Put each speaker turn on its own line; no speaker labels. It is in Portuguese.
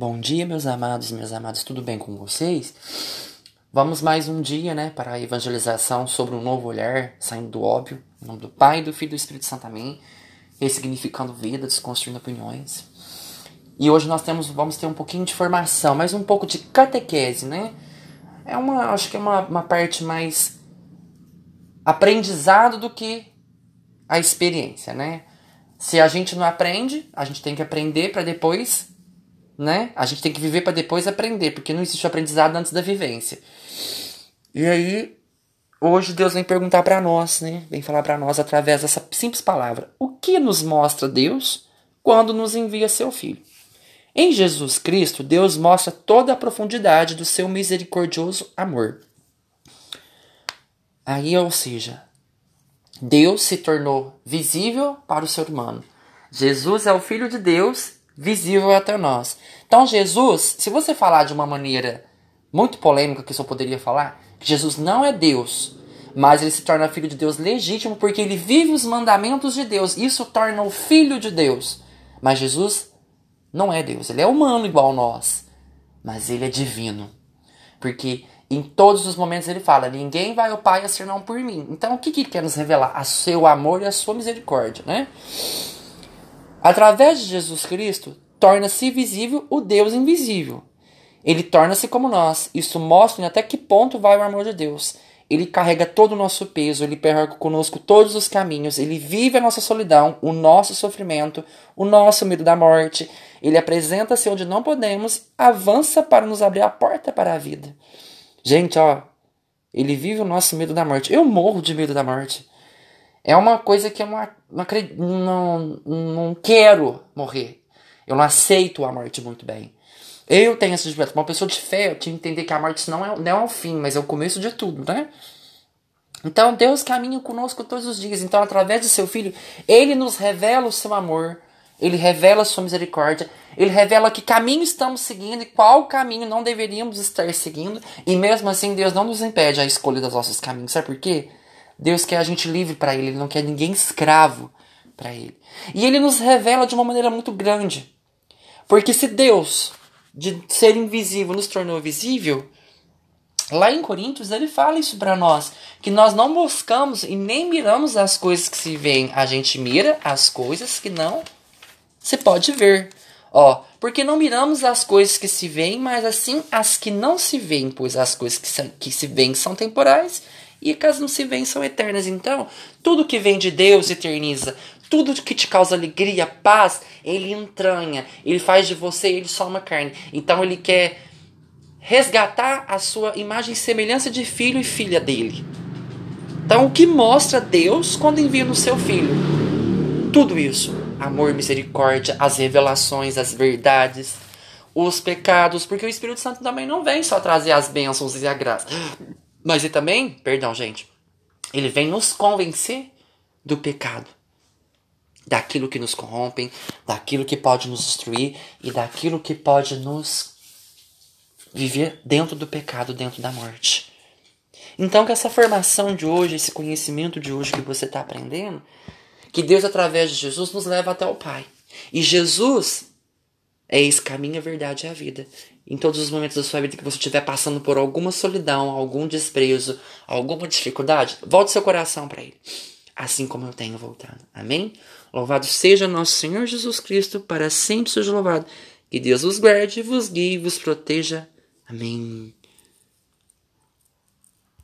Bom dia, meus amados minhas amadas, tudo bem com vocês? Vamos mais um dia, né, para a evangelização sobre um novo olhar, saindo do óbvio, em nome do Pai, do Filho e do Espírito Santo, amém, ressignificando vida, desconstruindo opiniões. E hoje nós temos, vamos ter um pouquinho de formação, mais um pouco de catequese, né? É uma, acho que é uma, uma parte mais aprendizado do que a experiência, né? Se a gente não aprende, a gente tem que aprender para depois né? A gente tem que viver para depois aprender, porque não existe aprendizado antes da vivência. E aí, hoje Deus vem perguntar para nós, né? Vem falar para nós através dessa simples palavra: o que nos mostra Deus quando nos envia seu filho? Em Jesus Cristo, Deus mostra toda a profundidade do seu misericordioso amor. Aí, ou seja, Deus se tornou visível para o ser humano. Jesus é o Filho de Deus visível até nós. Então, Jesus, se você falar de uma maneira muito polêmica que só poderia falar, que Jesus não é Deus, mas ele se torna filho de Deus legítimo porque ele vive os mandamentos de Deus. Isso torna o filho de Deus. Mas Jesus não é Deus, ele é humano igual nós, mas ele é divino. Porque em todos os momentos ele fala: Ninguém vai ao Pai a ser não por mim. Então o que, que quer nos revelar? A seu amor e a sua misericórdia, né? Através de Jesus Cristo, torna-se visível o Deus invisível. Ele torna-se como nós. Isso mostra até que ponto vai o amor de Deus. Ele carrega todo o nosso peso, ele percorre conosco todos os caminhos, ele vive a nossa solidão, o nosso sofrimento, o nosso medo da morte. Ele apresenta-se onde não podemos, avança para nos abrir a porta para a vida. Gente, ó, ele vive o nosso medo da morte. Eu morro de medo da morte. É uma coisa que eu não, não, não, quero morrer. Eu não aceito a morte muito bem. Eu tenho essa dificuldade. Uma pessoa de fé, eu tinha que entender que a morte não é, não é o fim, mas é o começo de tudo, né? Então Deus caminha conosco todos os dias. Então, através de seu Filho, Ele nos revela o seu amor, Ele revela a sua misericórdia, Ele revela que caminho estamos seguindo e qual caminho não deveríamos estar seguindo. E mesmo assim, Deus não nos impede a escolha dos nossos caminhos. Sabe por quê? Deus quer a gente livre para Ele, Ele não quer ninguém escravo para Ele. E Ele nos revela de uma maneira muito grande. Porque se Deus, de ser invisível, nos tornou visível, lá em Coríntios ele fala isso para nós, que nós não buscamos e nem miramos as coisas que se veem, a gente mira as coisas que não se pode ver. Ó, porque não miramos as coisas que se veem, mas assim as que não se veem, pois as coisas que que se veem são temporais e as não se veem são eternas. Então, tudo que vem de Deus eterniza. Tudo que te causa alegria, paz, ele entranha. Ele faz de você, ele só uma carne. Então, ele quer resgatar a sua imagem e semelhança de filho e filha dele. Então, o que mostra Deus quando envia no seu filho? Tudo isso. Amor, misericórdia, as revelações, as verdades, os pecados, porque o Espírito Santo também não vem só trazer as bênçãos e a graça. Mas ele também, perdão, gente, ele vem nos convencer do pecado, daquilo que nos corrompem, daquilo que pode nos destruir e daquilo que pode nos viver dentro do pecado, dentro da morte. Então, que essa formação de hoje, esse conhecimento de hoje que você está aprendendo, que Deus, através de Jesus, nos leva até o Pai. E Jesus é esse caminho, a verdade e a vida. Em todos os momentos da sua vida que você estiver passando por alguma solidão, algum desprezo, alguma dificuldade, volte seu coração para Ele. Assim como eu tenho voltado. Amém? Louvado seja nosso Senhor Jesus Cristo, para sempre seja louvado. Que Deus vos guarde, vos guie vos proteja. Amém.